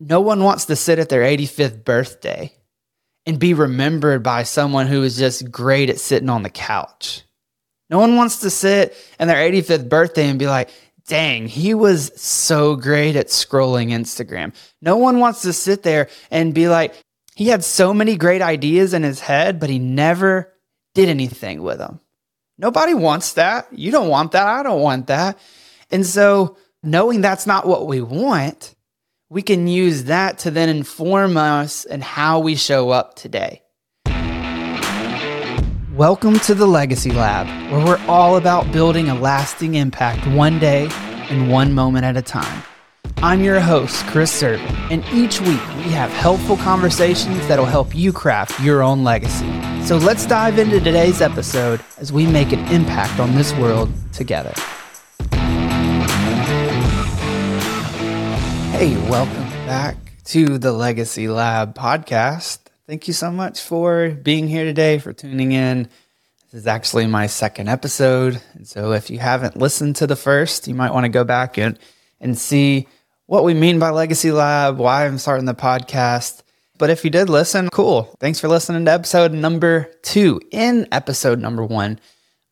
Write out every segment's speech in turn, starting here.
no one wants to sit at their 85th birthday and be remembered by someone who is just great at sitting on the couch. No one wants to sit in their 85th birthday and be like, dang, he was so great at scrolling Instagram. No one wants to sit there and be like, he had so many great ideas in his head, but he never did anything with them. Nobody wants that. You don't want that. I don't want that. And so, knowing that's not what we want, we can use that to then inform us and how we show up today. Welcome to the Legacy Lab, where we're all about building a lasting impact one day and one moment at a time. I'm your host, Chris Sirven, and each week we have helpful conversations that'll help you craft your own legacy. So let's dive into today's episode as we make an impact on this world together. Hey, welcome back to the Legacy Lab podcast. Thank you so much for being here today, for tuning in. This is actually my second episode. And so if you haven't listened to the first, you might want to go back and, and see what we mean by Legacy Lab, why I'm starting the podcast. But if you did listen, cool. Thanks for listening to episode number two. In episode number one,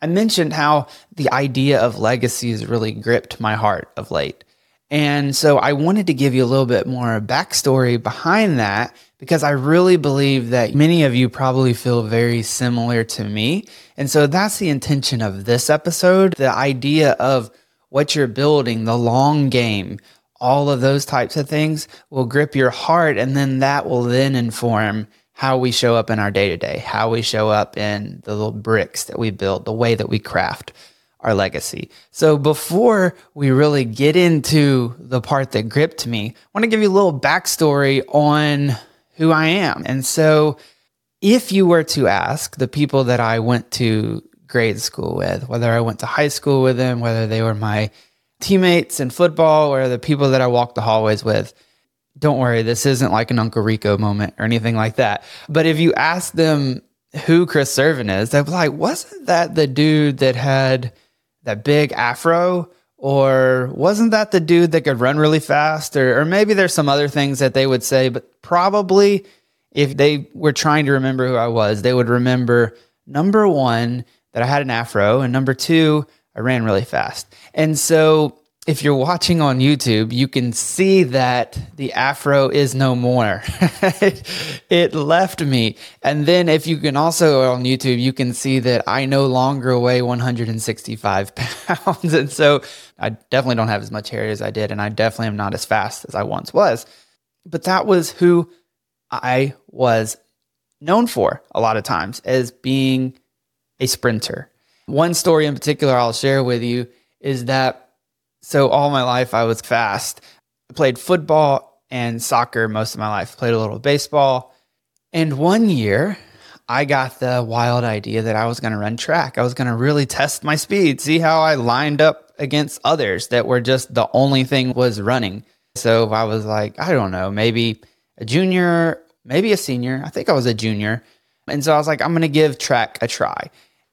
I mentioned how the idea of legacy has really gripped my heart of late. And so I wanted to give you a little bit more backstory behind that because I really believe that many of you probably feel very similar to me. And so that's the intention of this episode the idea of what you're building, the long game, all of those types of things will grip your heart and then that will then inform how we show up in our day to day, how we show up in the little bricks that we build, the way that we craft our legacy. So before we really get into the part that gripped me, I want to give you a little backstory on who I am. And so if you were to ask the people that I went to grade school with, whether I went to high school with them, whether they were my teammates in football or the people that I walked the hallways with. Don't worry, this isn't like an Uncle Rico moment or anything like that. But if you ask them who Chris Sirven is, they'll be like, wasn't that the dude that had that big afro? Or wasn't that the dude that could run really fast? Or, or maybe there's some other things that they would say, but probably if they were trying to remember who I was, they would remember number one, that I had an afro, and number two, I ran really fast. And so if you're watching on YouTube, you can see that the afro is no more. it left me. And then if you can also on YouTube, you can see that I no longer weigh 165 pounds. And so I definitely don't have as much hair as I did. And I definitely am not as fast as I once was. But that was who I was known for a lot of times as being a sprinter. One story in particular I'll share with you is that so all my life I was fast. I played football and soccer most of my life. Played a little baseball. And one year I got the wild idea that I was going to run track. I was going to really test my speed, see how I lined up against others that were just the only thing was running. So I was like, I don't know, maybe a junior, maybe a senior. I think I was a junior. And so I was like, I'm going to give track a try.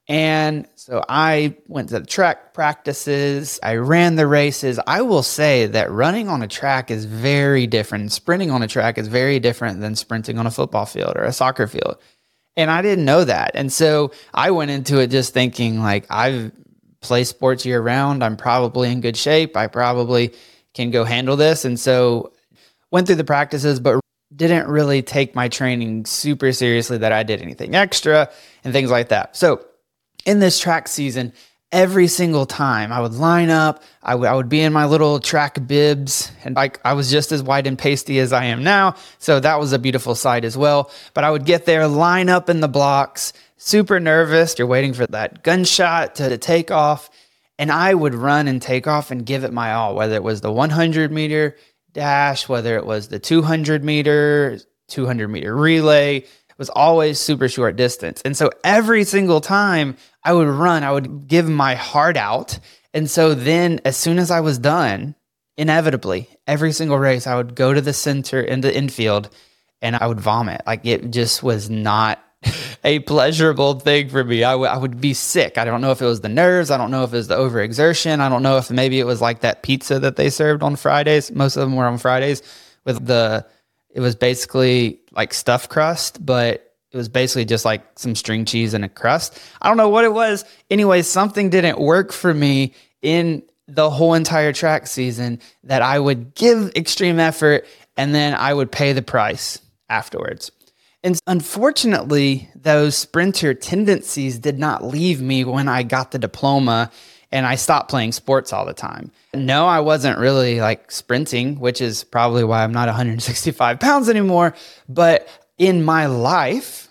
And so I went to the track practices, I ran the races. I will say that running on a track is very different. Sprinting on a track is very different than sprinting on a football field or a soccer field. And I didn't know that. And so I went into it just thinking like I've played sports year round. I'm probably in good shape. I probably can go handle this. And so went through the practices, but didn't really take my training super seriously that I did anything extra and things like that. So in this track season, every single time I would line up, I, w- I would be in my little track bibs, and like I was just as white and pasty as I am now. So that was a beautiful sight as well. But I would get there, line up in the blocks, super nervous. You're waiting for that gunshot to, to take off. And I would run and take off and give it my all, whether it was the 100 meter dash, whether it was the 200 meter, 200 meter relay, was always super short distance. And so every single time I would run, I would give my heart out. And so then as soon as I was done, inevitably, every single race, I would go to the center in the infield and I would vomit. Like it just was not a pleasurable thing for me. I, w- I would be sick. I don't know if it was the nerves. I don't know if it was the overexertion. I don't know if maybe it was like that pizza that they served on Fridays. Most of them were on Fridays with the, it was basically like stuffed crust, but it was basically just like some string cheese and a crust. I don't know what it was. Anyway, something didn't work for me in the whole entire track season that I would give extreme effort and then I would pay the price afterwards. And unfortunately, those sprinter tendencies did not leave me when I got the diploma and I stopped playing sports all the time. No, I wasn't really like sprinting, which is probably why I'm not 165 pounds anymore. But in my life,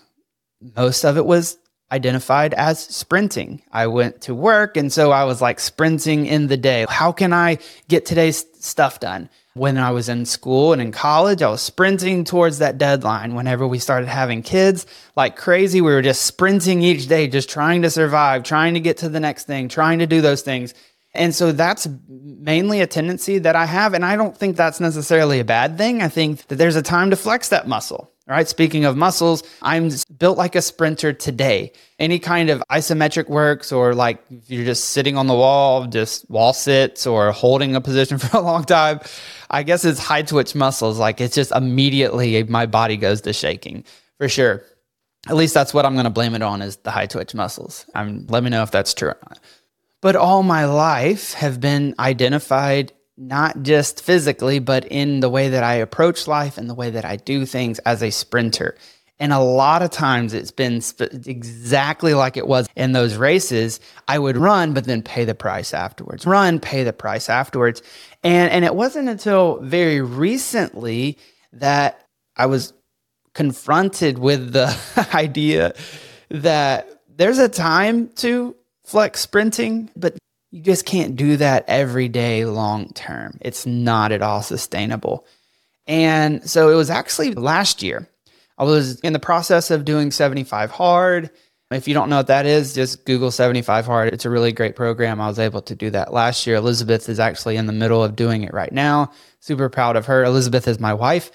most of it was identified as sprinting. I went to work and so I was like sprinting in the day. How can I get today's stuff done? When I was in school and in college, I was sprinting towards that deadline. Whenever we started having kids, like crazy, we were just sprinting each day, just trying to survive, trying to get to the next thing, trying to do those things. And so that's mainly a tendency that I have. And I don't think that's necessarily a bad thing. I think that there's a time to flex that muscle. Right. Speaking of muscles, I'm built like a sprinter today. Any kind of isometric works, or like if you're just sitting on the wall, just wall sits or holding a position for a long time, I guess it's high twitch muscles. Like it's just immediately my body goes to shaking for sure. At least that's what I'm going to blame it on is the high twitch muscles. I'm, let me know if that's true or not. But all my life have been identified not just physically, but in the way that I approach life and the way that I do things as a sprinter. And a lot of times it's been sp- exactly like it was in those races. I would run, but then pay the price afterwards. Run, pay the price afterwards. And, and it wasn't until very recently that I was confronted with the idea that there's a time to flex sprinting, but you just can't do that every day long term. It's not at all sustainable. And so it was actually last year. I was in the process of doing 75 hard. If you don't know what that is, just Google 75 hard. It's a really great program. I was able to do that last year. Elizabeth is actually in the middle of doing it right now. Super proud of her. Elizabeth is my wife.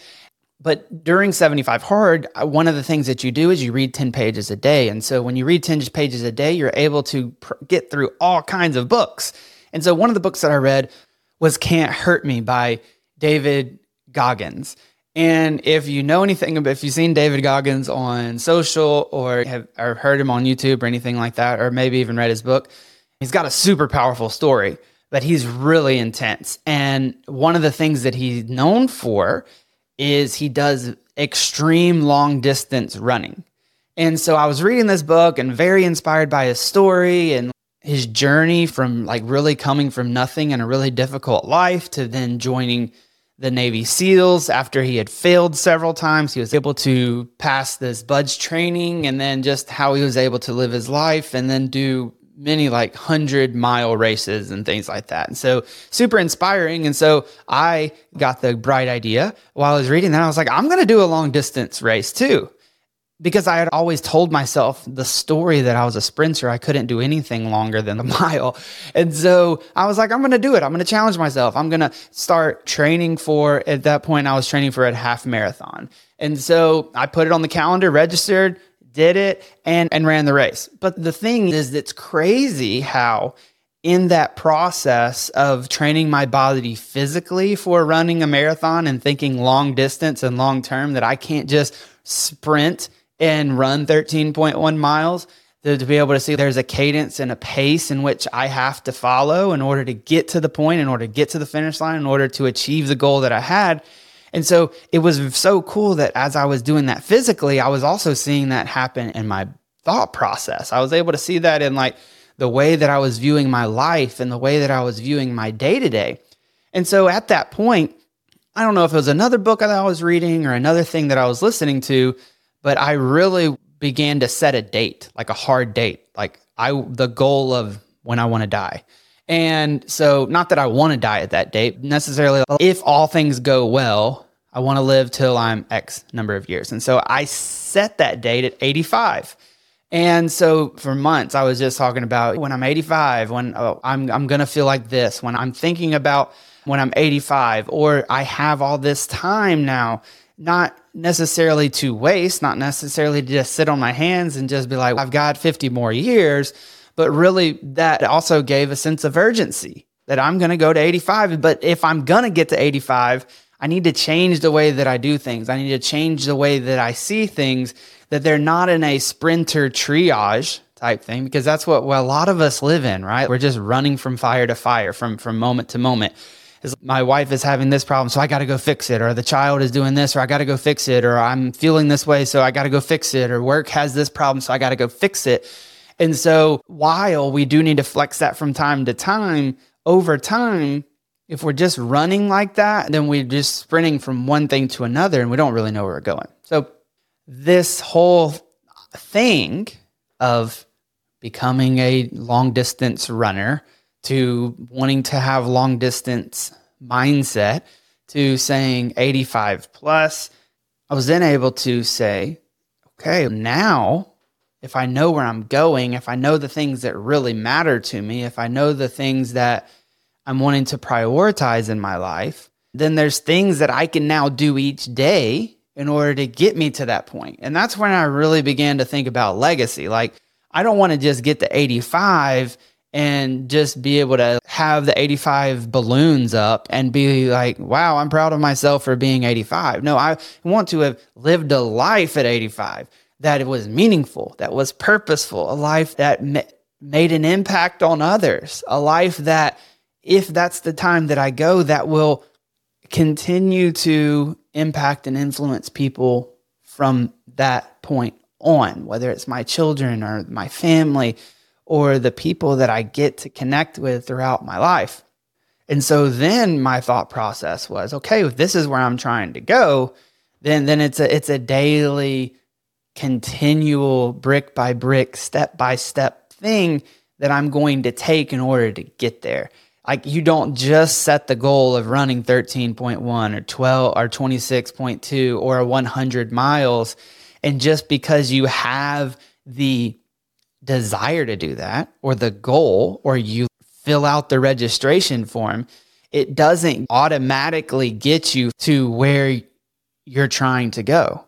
But during 75 Hard, uh, one of the things that you do is you read 10 pages a day. And so when you read 10 pages a day, you're able to pr- get through all kinds of books. And so one of the books that I read was Can't Hurt Me by David Goggins. And if you know anything if you've seen David Goggins on social or have or heard him on YouTube or anything like that, or maybe even read his book, he's got a super powerful story, but he's really intense. And one of the things that he's known for is he does extreme long distance running. And so I was reading this book and very inspired by his story and his journey from like really coming from nothing and a really difficult life to then joining the Navy SEALs after he had failed several times. He was able to pass this BUD/S training and then just how he was able to live his life and then do many like 100 mile races and things like that. And so super inspiring. And so I got the bright idea while I was reading that. I was like, I'm going to do a long distance race too. Because I had always told myself the story that I was a sprinter, I couldn't do anything longer than a mile. And so I was like, I'm going to do it. I'm going to challenge myself. I'm going to start training for, at that point, I was training for a half marathon. And so I put it on the calendar, registered, did it and and ran the race. But the thing is it's crazy how in that process of training my body physically for running a marathon and thinking long distance and long term that I can't just sprint and run 13.1 miles to, to, be able to see there's a cadence and a pace in which I have to follow in order to get to the point, in order to get to the finish line, in order to achieve the goal that I had. And so it was so cool that as I was doing that physically, I was also seeing that happen in my thought process. I was able to see that in like the way that I was viewing my life and the way that I was viewing my day to day. And so at that point, I don't know if it was another book that I was reading or another thing that I was listening to, but I really began to set a date, like a hard date, like I the goal of when I want to die. And so, not that I want to die at that date necessarily. If all things go well, I want to live till I'm X number of years. And so I set that date at 85. And so for months, I was just talking about when I'm 85, when oh, I'm, I'm going to feel like this, when I'm thinking about when I'm 85, or I have all this time now, not necessarily to waste, not necessarily to just sit on my hands and just be like, I've got 50 more years but really that also gave a sense of urgency that I'm going to go to 85. But if I'm going to get to 85, I need to change the way that I do things. I need to change the way that I see things, that they're not in a sprinter triage type thing, because that's what well, a lot of us live in, right? We're just running from fire to fire, from, from moment to moment. Is my wife is having this problem, so I got to go fix it, or the child is doing this, or I got to go fix it, or I'm feeling this way, so I got to go fix it, or work has this problem, so I got to go fix it. And so, while we do need to flex that from time to time, over time, if we're just running like that, then we're just sprinting from one thing to another and we don't really know where we're going. So, this whole thing of becoming a long distance runner to wanting to have long distance mindset to saying 85 plus, I was then able to say, okay, now if I know where I'm going, if I know the things that really matter to me, if I know the things that I'm wanting to prioritize in my life, then there's things that I can now do each day in order to get me to that point. And that's when I really began to think about legacy. Like, I don't want to just get to 85 and just be able to have the 85 balloons up and be like, wow, I'm proud of myself for being 85. No, I want to have lived a life at 85 that it was meaningful, that was purposeful, a life that ma- made an impact on others, a life that if that's the time that I go, that will continue to impact and influence people from that point on, whether it's my children or my family or the people that I get to connect with throughout my life. And so then my thought process was, okay, if this is where I'm trying to go, then then it's a it's a daily continual brick by brick, step by step thing that I'm going to take in order to get there. Like you don't just set the goal of running 13.1 or 12 or 26.2 or 100 miles and just because you have the desire to do that or the goal or you fill out the registration form it doesn't automatically get you to where you're trying to go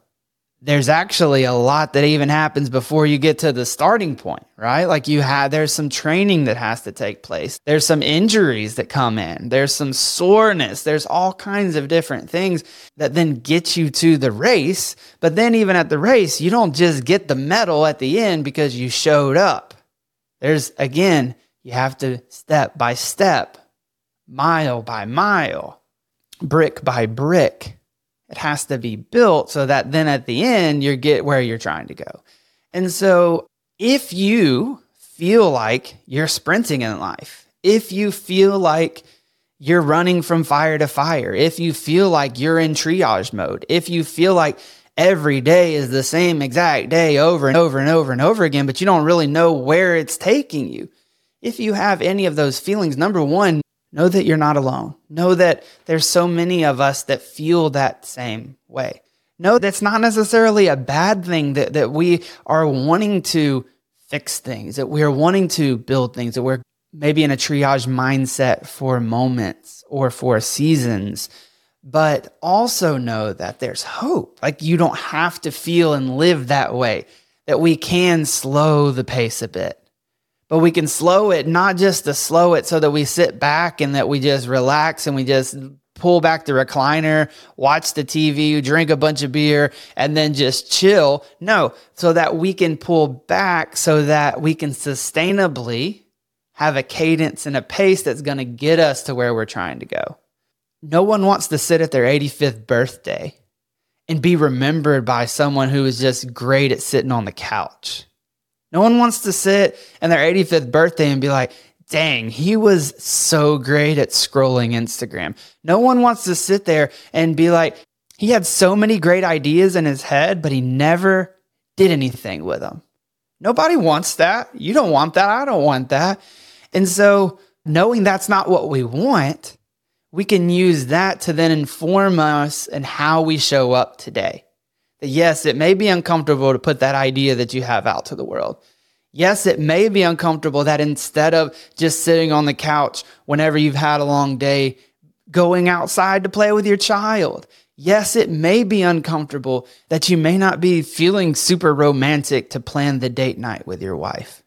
there's actually a lot that even happens before you get to the starting point, right? Like you had, there's some training that has to take place. There's some injuries that come in. There's some soreness. There's all kinds of different things that then get you to the race. But then even at the race, you don't just get the medal at the end because you showed up. There's again, you have to step by step, mile by mile, brick by brick it has to be built so that then at the end you get where you're trying to go. And so if you feel like you're sprinting in life, if you feel like you're running from fire to fire, if you feel like you're in triage mode, if you feel like every day is the same exact day over and over and over and over again, but you don't really know where it's taking you. If you have any of those feelings, number one, Know that you're not alone. Know that there's so many of us that feel that same way. Know that's not necessarily a bad thing that, that we are wanting to fix things, that we're wanting to build things, that we're maybe in a triage mindset for moments or for seasons. But also know that there's hope. Like you don't have to feel and live that way, that we can slow the pace a bit but we can slow it, not just to slow it so that we sit back and that we just relax and we just pull back the recliner, watch the TV, drink a bunch of beer, and then just chill. No, so that we can pull back so that we can sustainably have a cadence and a pace that's going to get us to where we're trying to go. No one wants to sit at their 85th birthday and be remembered by someone who is just great at sitting on the couch. No one wants to sit in their 85th birthday and be like, dang, he was so great at scrolling Instagram. No one wants to sit there and be like, he had so many great ideas in his head, but he never did anything with them. Nobody wants that. You don't want that. I don't want that. And so, knowing that's not what we want, we can use that to then inform us and how we show up today that yes, it may be uncomfortable to put that idea that you have out to the world. Yes, it may be uncomfortable that instead of just sitting on the couch whenever you've had a long day, going outside to play with your child. Yes, it may be uncomfortable that you may not be feeling super romantic to plan the date night with your wife.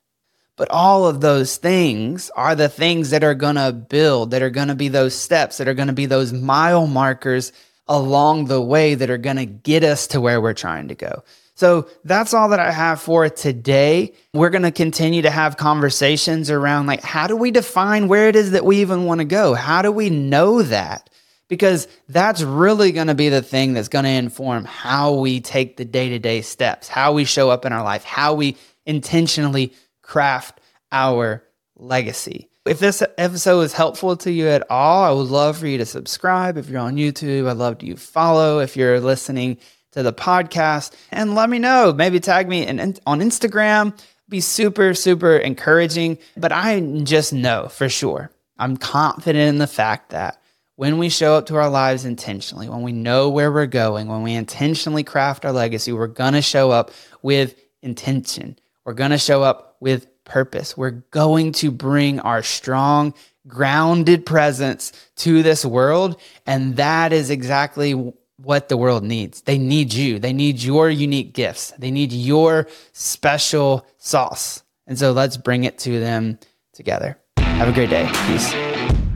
But all of those things are the things that are going to build, that are going to be those steps, that are going to be those mile markers along the way that are going to get us to where we're trying to go. So that's all that I have for today. We're going to continue to have conversations around like, how do we define where it is that we even want to go? How do we know that? Because that's really going to be the thing that's going to inform how we take the day to day steps, how we show up in our life, how we intentionally craft our legacy. If this episode was helpful to you at all, I would love for you to subscribe. If you're on YouTube, I'd love you to follow. If you're listening to the podcast, and let me know. Maybe tag me in, on Instagram. Be super, super encouraging. But I just know for sure, I'm confident in the fact that when we show up to our lives intentionally, when we know where we're going, when we intentionally craft our legacy, we're going to show up with intention. We're going to show up with purpose. We're going to bring our strong, grounded presence to this world. And that is exactly what the world needs. They need you. They need your unique gifts. They need your special sauce. And so let's bring it to them together. Have a great day. Peace.